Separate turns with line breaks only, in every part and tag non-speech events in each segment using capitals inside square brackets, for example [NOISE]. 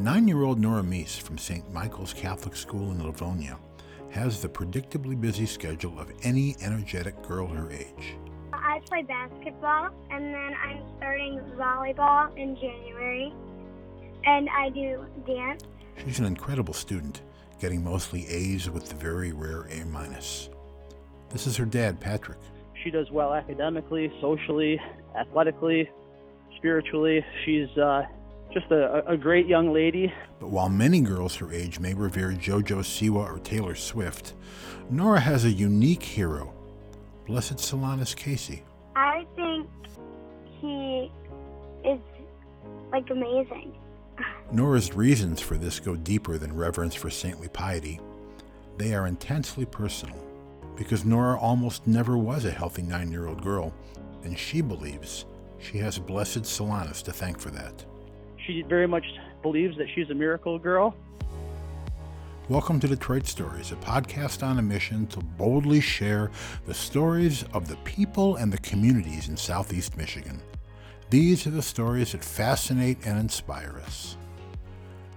Nine year old Nora Meese from St. Michael's Catholic School in Livonia has the predictably busy schedule of any energetic girl her age.
I play basketball and then I'm starting volleyball in January. And I do dance.
She's an incredible student, getting mostly A's with the very rare A minus. This is her dad, Patrick.
She does well academically, socially, athletically, spiritually. She's uh, just a, a great young lady.
But while many girls her age may revere JoJo Siwa or Taylor Swift, Nora has a unique hero, Blessed Solanus Casey.
I think he is like amazing.
Nora's reasons for this go deeper than reverence for saintly piety. They are intensely personal, because Nora almost never was a healthy nine year old girl, and she believes she has Blessed Solanus to thank for that.
She very much believes that she's a miracle girl.
Welcome to Detroit Stories, a podcast on a mission to boldly share the stories of the people and the communities in Southeast Michigan. These are the stories that fascinate and inspire us.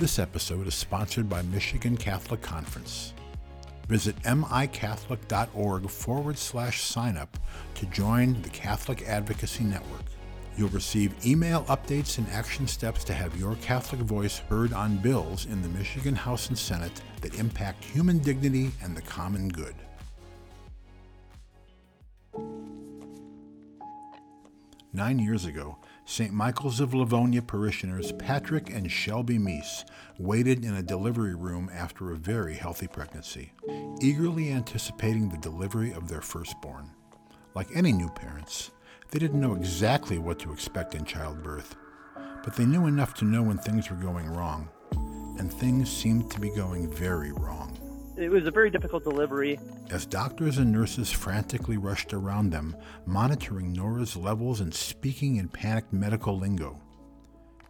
This episode is sponsored by Michigan Catholic Conference. Visit micatholic.org forward slash sign up to join the Catholic Advocacy Network. You'll receive email updates and action steps to have your Catholic voice heard on bills in the Michigan House and Senate that impact human dignity and the common good. Nine years ago, St. Michael's of Livonia parishioners Patrick and Shelby Meese waited in a delivery room after a very healthy pregnancy, eagerly anticipating the delivery of their firstborn. Like any new parents, they didn't know exactly what to expect in childbirth, but they knew enough to know when things were going wrong, and things seemed to be going very wrong.
It was a very difficult delivery.
As doctors and nurses frantically rushed around them, monitoring Nora's levels and speaking in panicked medical lingo,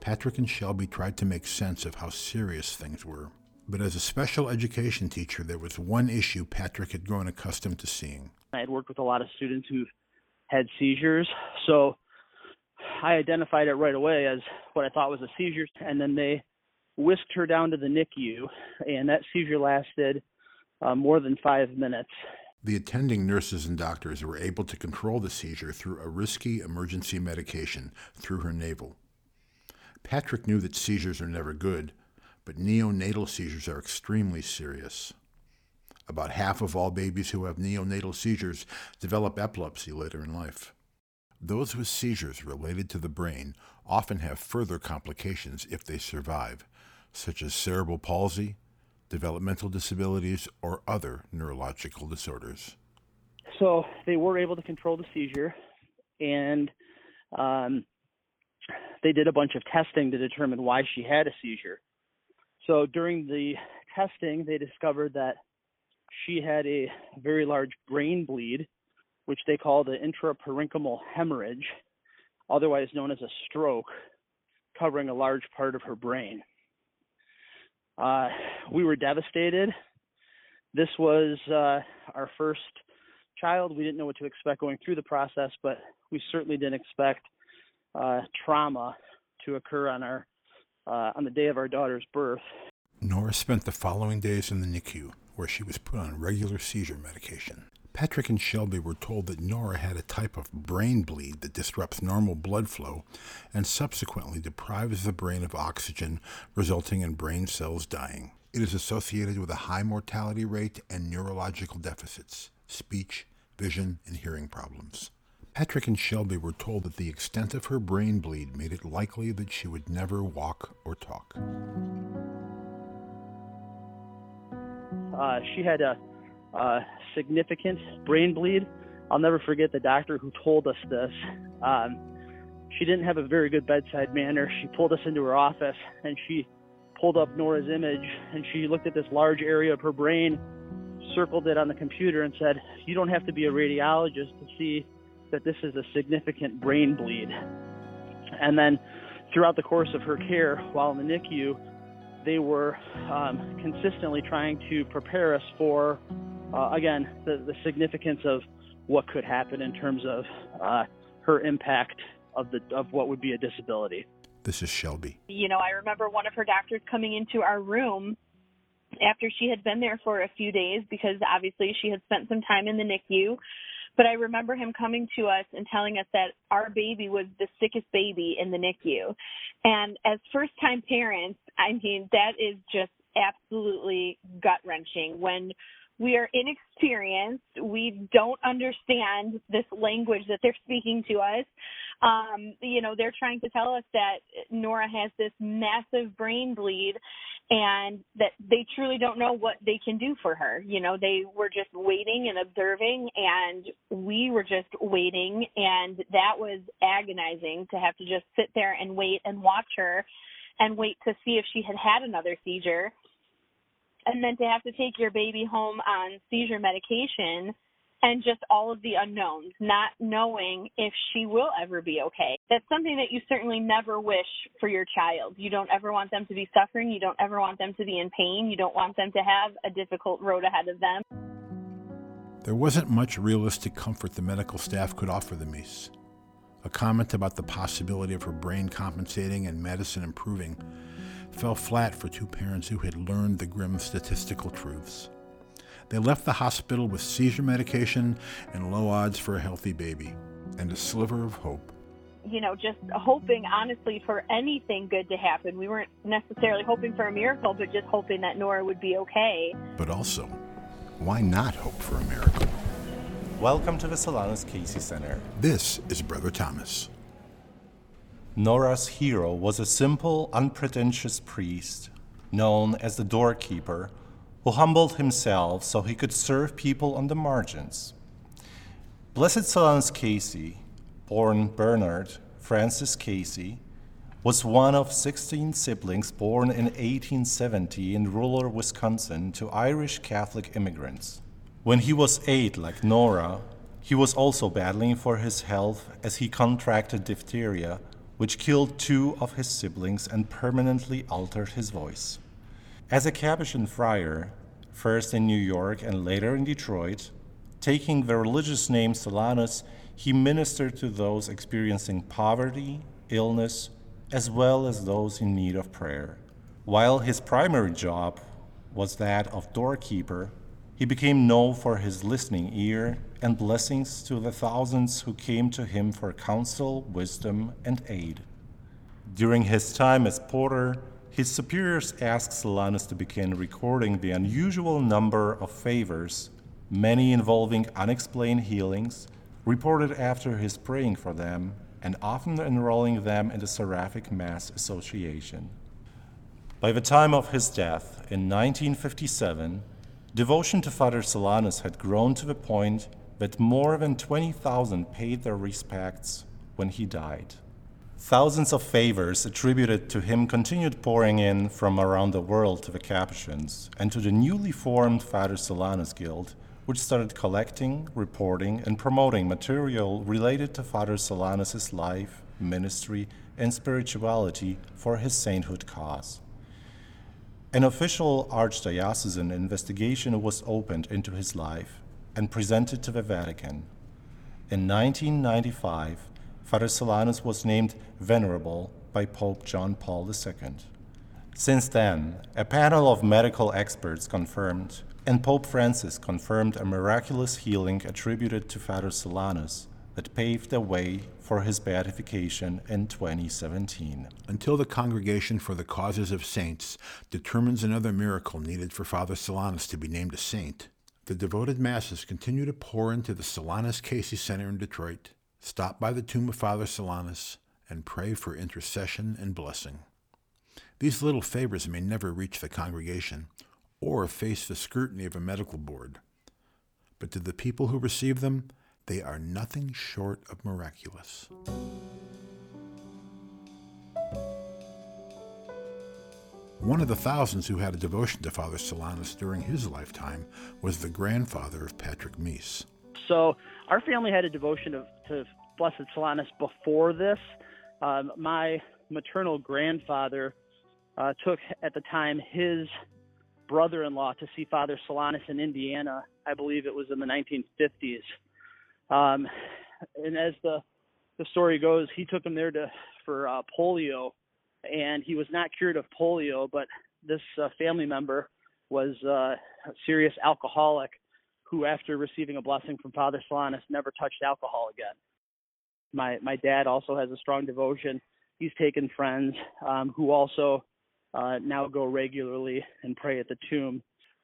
Patrick and Shelby tried to make sense of how serious things were. But as a special education teacher, there was one issue Patrick had grown accustomed to seeing.
I had worked with a lot of students who had seizures. So I identified it right away as what I thought was a seizure. And then they whisked her down to the NICU, and that seizure lasted uh, more than five minutes.
The attending nurses and doctors were able to control the seizure through a risky emergency medication through her navel. Patrick knew that seizures are never good, but neonatal seizures are extremely serious. About half of all babies who have neonatal seizures develop epilepsy later in life. Those with seizures related to the brain often have further complications if they survive, such as cerebral palsy, developmental disabilities, or other neurological disorders.
So they were able to control the seizure, and um, they did a bunch of testing to determine why she had a seizure. So during the testing, they discovered that she had a very large brain bleed, which they call the intraparenchymal hemorrhage, otherwise known as a stroke, covering a large part of her brain. Uh, we were devastated. This was uh, our first child. We didn't know what to expect going through the process, but we certainly didn't expect uh, trauma to occur on our uh, on the day of our daughter's birth.
Nora spent the following days in the NICU, where she was put on regular seizure medication. Patrick and Shelby were told that Nora had a type of brain bleed that disrupts normal blood flow and subsequently deprives the brain of oxygen, resulting in brain cells dying. It is associated with a high mortality rate and neurological deficits, speech, vision, and hearing problems. Patrick and Shelby were told that the extent of her brain bleed made it likely that she would never walk or talk.
Uh, she had a, a, significant brain bleed. I'll never forget the doctor who told us this. Um, she didn't have a very good bedside manner. She pulled us into her office and she pulled up Nora's image and she looked at this large area of her brain, circled it on the computer, and said, You don't have to be a radiologist to see that this is a significant brain bleed. And then throughout the course of her care while in the NICU, they were um, consistently trying to prepare us for, uh, again, the, the, significance of what could happen in terms of uh, her impact of the of what would be a disability.
This is Shelby.
You know, I remember one of her doctors coming into our room after she had been there for a few days because obviously she had spent some time in the NICU. But I remember him coming to us and telling us that our baby was the sickest baby in the NICU. And as first time parents, I mean, that is just absolutely gut wrenching when we are inexperienced. We don't understand this language that they're speaking to us. Um, you know, they're trying to tell us that Nora has this massive brain bleed and that they truly don't know what they can do for her. You know, they were just waiting and observing and we were just waiting and that was agonizing to have to just sit there and wait and watch her and wait to see if she had had another seizure and then to have to take your baby home on seizure medication and just all of the unknowns, not knowing if she will ever be okay. That's something that you certainly never wish for your child. You don't ever want them to be suffering. You don't ever want them to be in pain. You don't want them to have a difficult road ahead of them.
There wasn't much realistic comfort the medical staff could offer the Meese. A comment about the possibility of her brain compensating and medicine improving fell flat for two parents who had learned the grim statistical truths. They left the hospital with seizure medication and low odds for a healthy baby, and a sliver of hope.
You know, just hoping honestly for anything good to happen. We weren't necessarily hoping for a miracle, but just hoping that Nora would be okay.
But also, why not hope for a miracle?
Welcome to the Solanus Casey Center.
This is Brother Thomas.
Nora's hero was a simple, unpretentious priest known as the doorkeeper who humbled himself so he could serve people on the margins. Blessed Solanus Casey, born Bernard Francis Casey, was one of 16 siblings born in 1870 in rural Wisconsin to Irish Catholic immigrants. When he was eight, like Nora, he was also battling for his health as he contracted diphtheria which killed two of his siblings and permanently altered his voice. As a Capuchin friar, first in New York and later in Detroit, taking the religious name Solanus, he ministered to those experiencing poverty, illness, as well as those in need of prayer. While his primary job was that of doorkeeper, he became known for his listening ear and blessings to the thousands who came to him for counsel, wisdom, and aid. During his time as porter, his superiors asked Solanus to begin recording the unusual number of favors, many involving unexplained healings, reported after his praying for them, and often enrolling them in the Seraphic Mass Association. By the time of his death in 1957, devotion to Father Solanus had grown to the point that more than 20,000 paid their respects when he died. Thousands of favors attributed to him continued pouring in from around the world to the Capuchins and to the newly formed Father Solanus Guild, which started collecting, reporting, and promoting material related to Father Solanus's life, ministry, and spirituality for his sainthood cause. An official archdiocesan investigation was opened into his life and presented to the Vatican. In 1995, Father Solanus was named Venerable by Pope John Paul II. Since then, a panel of medical experts confirmed, and Pope Francis confirmed a miraculous healing attributed to Father Solanus that paved the way for his beatification in 2017.
Until the Congregation for the Causes of Saints determines another miracle needed for Father Solanus to be named a saint, the devoted masses continue to pour into the Solanus Casey Center in Detroit, stop by the tomb of Father Solanus, and pray for intercession and blessing. These little favors may never reach the congregation or face the scrutiny of a medical board, but to the people who receive them, they are nothing short of miraculous. One of the thousands who had a devotion to Father Solanus during his lifetime was the grandfather of Patrick Meese.
So our family had a devotion of, to Blessed Solanus before this. Um, my maternal grandfather uh, took at the time his brother-in-law to see Father Solanus in Indiana. I believe it was in the 1950s. Um, and as the the story goes, he took him there to for uh, polio and he was not cured of polio, but this uh, family member was uh, a serious alcoholic who, after receiving a blessing from Father Solanus, never touched alcohol again. My my dad also has a strong devotion. He's taken friends um, who also uh, now go regularly and pray at the tomb.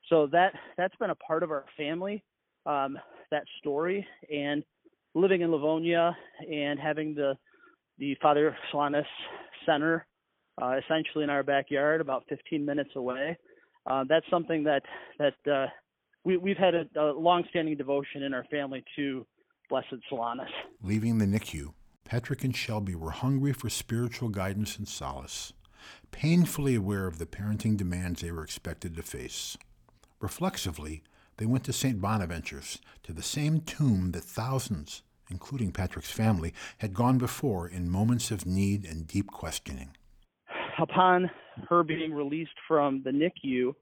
So that that's been a part of our family, um, that story, and living in Livonia and having the the Father Solanus Center uh, essentially in our backyard, about 15 minutes away. Uh, that's something that that uh, we, we've had a, a long-standing devotion in our family to Blessed Solanus.
Leaving the NICU, Patrick and Shelby were hungry for spiritual guidance and solace, painfully aware of the parenting demands they were expected to face. Reflexively, they went to St. Bonaventure's, to the same tomb that thousands, including Patrick's family, had gone before in moments of need and deep questioning
upon her being released from the NICU,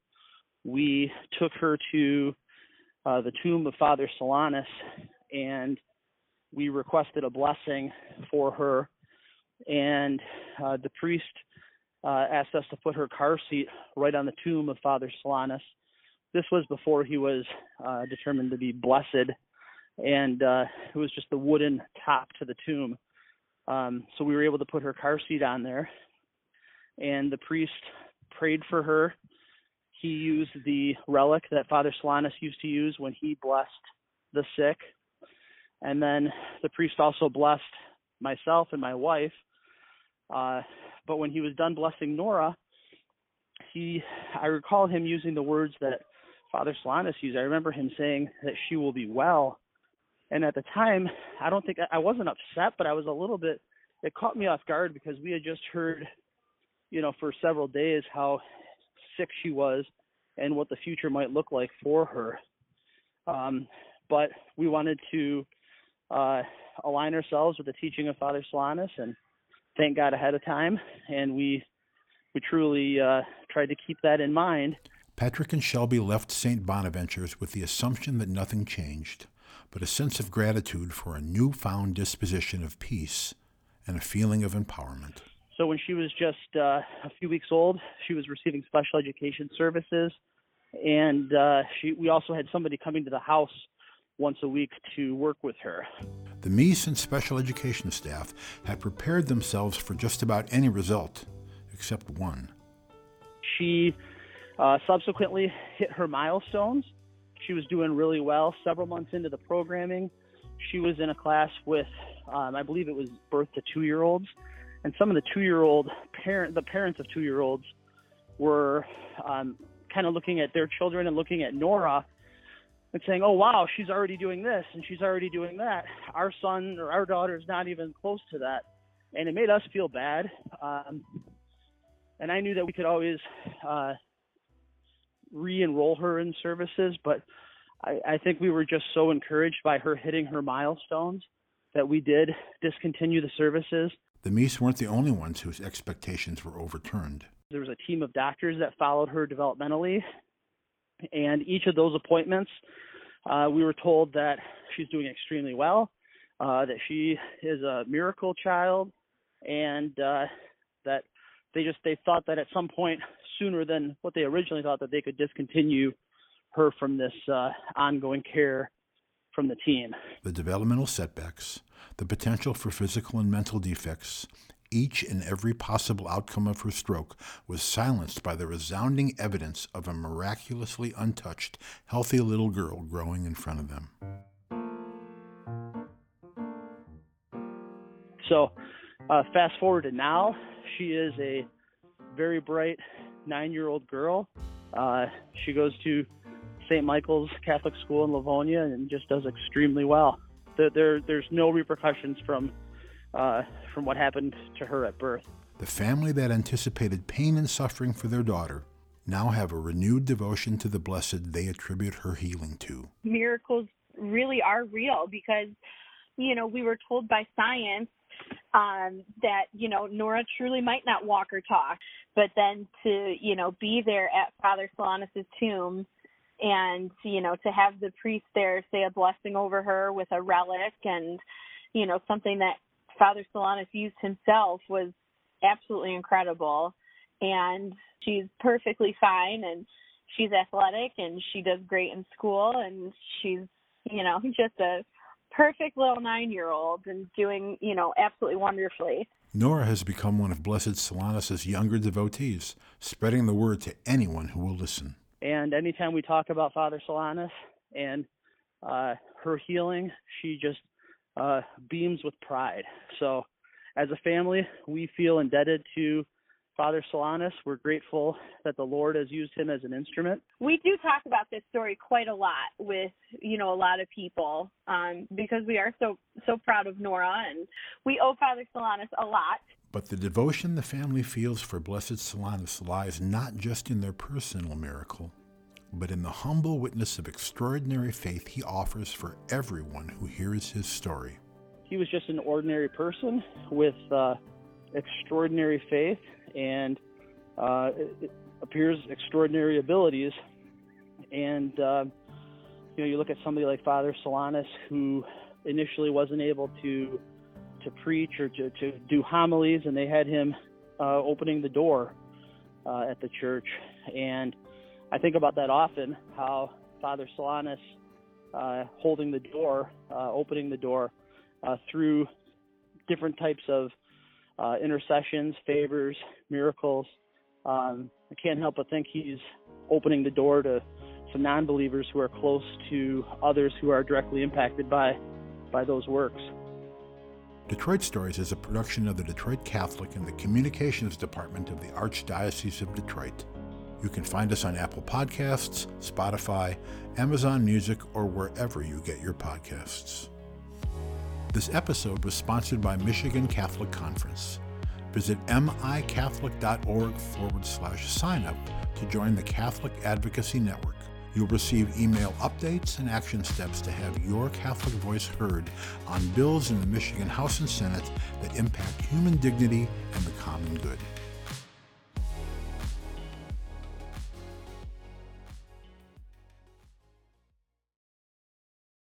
we took her to uh, the tomb of Father Solanus and we requested a blessing for her. And uh, the priest uh, asked us to put her car seat right on the tomb of Father Solanus. This was before he was uh, determined to be blessed, and uh, it was just the wooden top to the tomb. Um, so we were able to put her car seat on there, and the priest prayed for her. He used the relic that Father Solanus used to use when he blessed the sick. And then the priest also blessed myself and my wife. Uh, but when he was done blessing Nora, he I recall him using the words that Father Solanus used. I remember him saying that she will be well. And at the time, I don't think I wasn't upset, but I was a little bit. It caught me off guard because we had just heard you know, for several days how sick she was and what the future might look like for her. Um, but we wanted to uh, align ourselves with the teaching of Father Solanus and thank God ahead of time, and we we truly uh, tried to keep that in mind.
Patrick and Shelby left St. Bonaventure's with the assumption that nothing changed, but a sense of gratitude for a newfound disposition of peace and a feeling of empowerment.
So when she was just uh, a few weeks old, she was receiving special education services, and uh, she we also had somebody coming to the house once a week to work with her.
The Meese and special education staff had prepared themselves for just about any result, except one.
She uh, subsequently hit her milestones. She was doing really well. Several months into the programming, she was in a class with, um, I believe it was birth to two year olds and some of the two-year-old parent, the parents of two-year-olds, were um, kind of looking at their children and looking at Nora and saying, "Oh wow, she's already doing this and she's already doing that. Our son or our daughter is not even close to that," and it made us feel bad. Um, and I knew that we could always uh, re-enroll her in services, but I, I think we were just so encouraged by her hitting her milestones that we did discontinue the services
the Meese weren't the only ones whose expectations were overturned.
There was a team of doctors that followed her developmentally, and each of those appointments, uh, we were told that she's doing extremely well, uh, that she is a miracle child, and uh, that they just they thought that at some point sooner than what they originally thought that they could discontinue her from this uh, ongoing care from the team.
The developmental setbacks, the potential for physical and mental defects, each and every possible outcome of her stroke was silenced by the resounding evidence of a miraculously untouched, healthy little girl growing in front of them.
So, uh, fast forward to now, she is a very bright nine year old girl. Uh, she goes to St. Michael's Catholic School in Livonia and just does extremely well. There, there there's no repercussions from uh, from what happened to her at birth.
The family that anticipated pain and suffering for their daughter now have a renewed devotion to the blessed they attribute her healing to.
Miracles really are real because, you know, we were told by science um, that, you know, Nora truly might not walk or talk, but then to, you know, be there at Father Solanus's tomb and you know to have the priest there say a blessing over her with a relic and you know something that father solanus used himself was absolutely incredible. And she's perfectly fine and she's athletic and she does great in school and she's, you know, [LAUGHS] just a perfect little nine year old and doing, you know, absolutely wonderfully.
Nora has become one of Blessed Solanus' younger devotees, spreading the word to anyone who will listen.
And anytime we talk about Father Solanus and uh, her healing, she just uh, beams with pride. So, as a family, we feel indebted to Father Solanus. We're grateful that the Lord has used him as an instrument.
We do talk about this story quite a lot with, you know, a lot of people um, because we are so so proud of Nora and we owe Father Solanus a lot.
But the devotion the family feels for Blessed Solanus lies not just in their personal miracle, but in the humble witness of extraordinary faith he offers for everyone who hears his story.
He was just an ordinary person with uh, extraordinary faith and uh, it appears extraordinary abilities. And uh, you know, you look at somebody like Father Solanus, who initially wasn't able to to preach or to, to do homilies, and they had him uh, opening the door uh, at the church. And I think about that often, how Father Solanus uh, holding the door, uh, opening the door through different types of uh, intercessions, favors, miracles. Um, I can't help but think he's opening the door to some non-believers who are close to others who are directly impacted by by those works.
Detroit Stories is a production of the Detroit Catholic and the Communications Department of the Archdiocese of Detroit. You can find us on Apple Podcasts, Spotify, Amazon Music, or wherever you get your podcasts. This episode was sponsored by Michigan Catholic Conference. Visit micatholic.org forward slash sign up to join the Catholic Advocacy Network. You'll receive email updates and action steps to have your Catholic voice heard on bills in the Michigan House and Senate that impact human dignity and the common good.